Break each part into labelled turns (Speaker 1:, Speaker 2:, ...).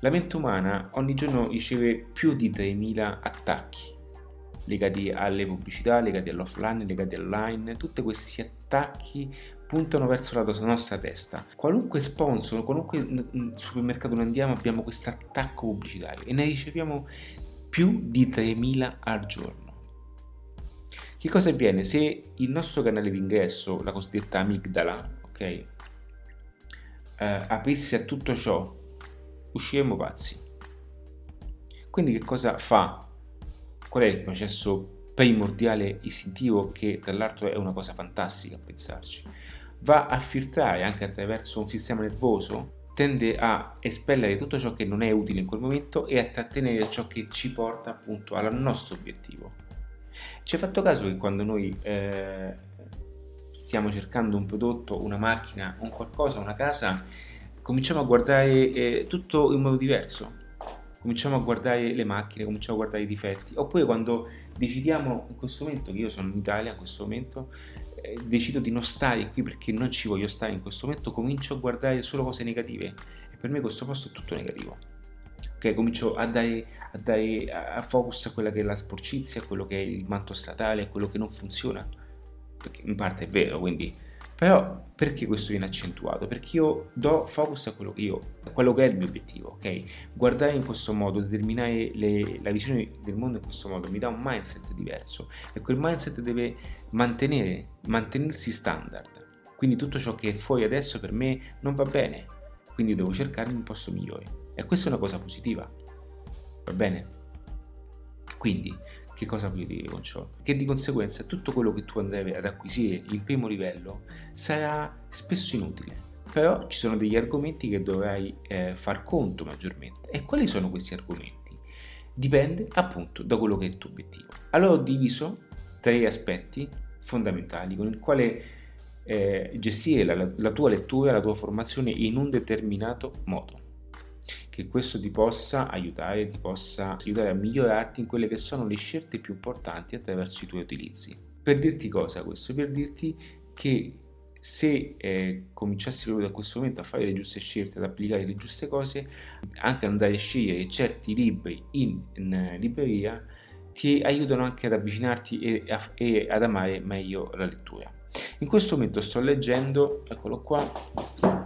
Speaker 1: La mente umana ogni giorno riceve più di 3.000 attacchi legati alle pubblicità, legati all'offline, legati online, tutti questi attacchi puntano verso la nostra testa. Qualunque sponsor, qualunque supermercato noi andiamo abbiamo questo attacco pubblicitario e ne riceviamo più di 3.000 al giorno. Che cosa avviene se il nostro canale d'ingresso, la cosiddetta amigdala, ok, eh, aprisse a tutto ciò, usciremo pazzi. Quindi che cosa fa Qual è il processo primordiale istintivo che tra l'altro è una cosa fantastica a pensarci? Va a filtrare anche attraverso un sistema nervoso, tende a espellere tutto ciò che non è utile in quel momento e a trattenere ciò che ci porta appunto al nostro obiettivo. Ci è fatto caso che quando noi eh, stiamo cercando un prodotto, una macchina, un qualcosa, una casa, cominciamo a guardare eh, tutto in modo diverso. Cominciamo a guardare le macchine, cominciamo a guardare i difetti, oppure quando decidiamo in questo momento, che io sono in Italia in questo momento, eh, decido di non stare qui perché non ci voglio stare in questo momento, comincio a guardare solo cose negative. E per me questo posto è tutto negativo. Ok, comincio a dare, a dare a focus a quella che è la sporcizia, a quello che è il manto statale, a quello che non funziona, perché in parte è vero, quindi però perché questo viene accentuato? Perché io do focus a quello che io, a quello che è il mio obiettivo, ok? Guardare in questo modo, determinare le, la visione del mondo in questo modo mi dà un mindset diverso e quel mindset deve mantenere, mantenersi standard. Quindi tutto ciò che è fuori adesso per me non va bene, quindi devo cercarmi un posto migliore. E questa è una cosa positiva, va bene? Quindi che cosa voglio dire con ciò? Che di conseguenza tutto quello che tu andrai ad acquisire in primo livello sarà spesso inutile. Però ci sono degli argomenti che dovrai eh, far conto maggiormente. E quali sono questi argomenti? Dipende appunto da quello che è il tuo obiettivo. Allora ho diviso tre aspetti fondamentali con il quale eh, gestire la, la tua lettura, la tua formazione in un determinato modo che questo ti possa aiutare, ti possa aiutare a migliorarti in quelle che sono le scelte più importanti attraverso i tuoi utilizzi. Per dirti cosa questo? Per dirti che se eh, cominciassi proprio da questo momento a fare le giuste scelte, ad applicare le giuste cose, anche andare a scegliere certi libri in, in libreria, ti aiutano anche ad avvicinarti e, a, e, ad amare meglio la lettura. In questo momento sto leggendo, eccolo qua,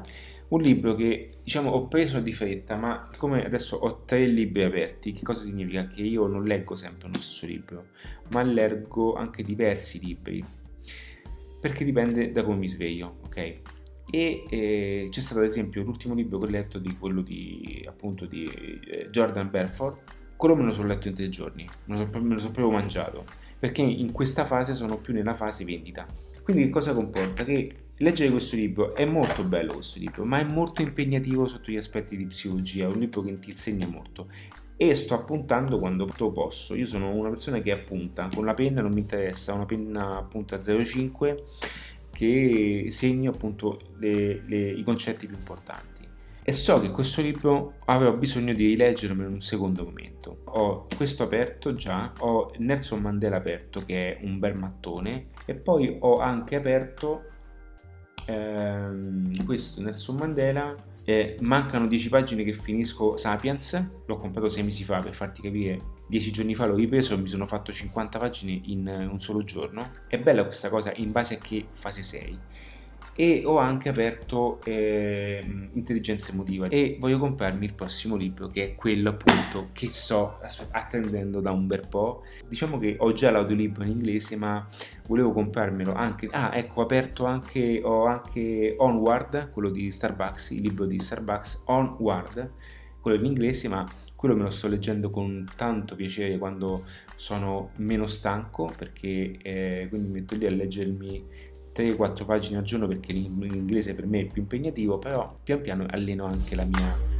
Speaker 1: un libro che diciamo ho preso di fretta, ma come adesso ho tre libri aperti, che cosa significa? Che io non leggo sempre lo stesso libro, ma leggo anche diversi libri, perché dipende da come mi sveglio, ok? E eh, c'è stato ad esempio l'ultimo libro che ho letto di quello di appunto di eh, Jordan Belfort, quello me lo sono letto in tre giorni, me lo, sono, sono proprio mangiato, perché in questa fase sono più nella fase vendita. Quindi che cosa comporta? Che Leggere questo libro è molto bello questo libro, ma è molto impegnativo sotto gli aspetti di psicologia, è un libro che ti insegna molto e sto appuntando quando posso. Io sono una persona che appunta, con la penna non mi interessa, una penna appunta 05 che segno appunto le, le, i concetti più importanti. E so che questo libro avrò bisogno di rileggermelo in un secondo momento. Ho questo aperto già, ho Nelson Mandela aperto che è un bel mattone e poi ho anche aperto ehm, questo Nelson Mandela eh, mancano 10 pagine che finisco Sapiens l'ho comprato 6 mesi fa per farti capire 10 giorni fa l'ho ripreso mi sono fatto 50 pagine in un solo giorno. È bella questa cosa in base a che fase sei e ho anche aperto eh, intelligenza emotiva. E voglio comprarmi il prossimo libro che è quello appunto che sto attendendo da un bel po' diciamo che ho già l'audiolibro in inglese ma volevo comprarmelo anche ah ecco ho aperto anche ho anche Onward quello di Starbucks il libro di Starbucks Onward quello in inglese ma quello me lo sto leggendo con tanto piacere quando sono meno stanco perché eh, quindi mi metto lì a leggermi 3-4 pagine al giorno perché l'inglese per me è più impegnativo, però pian piano alleno anche la mia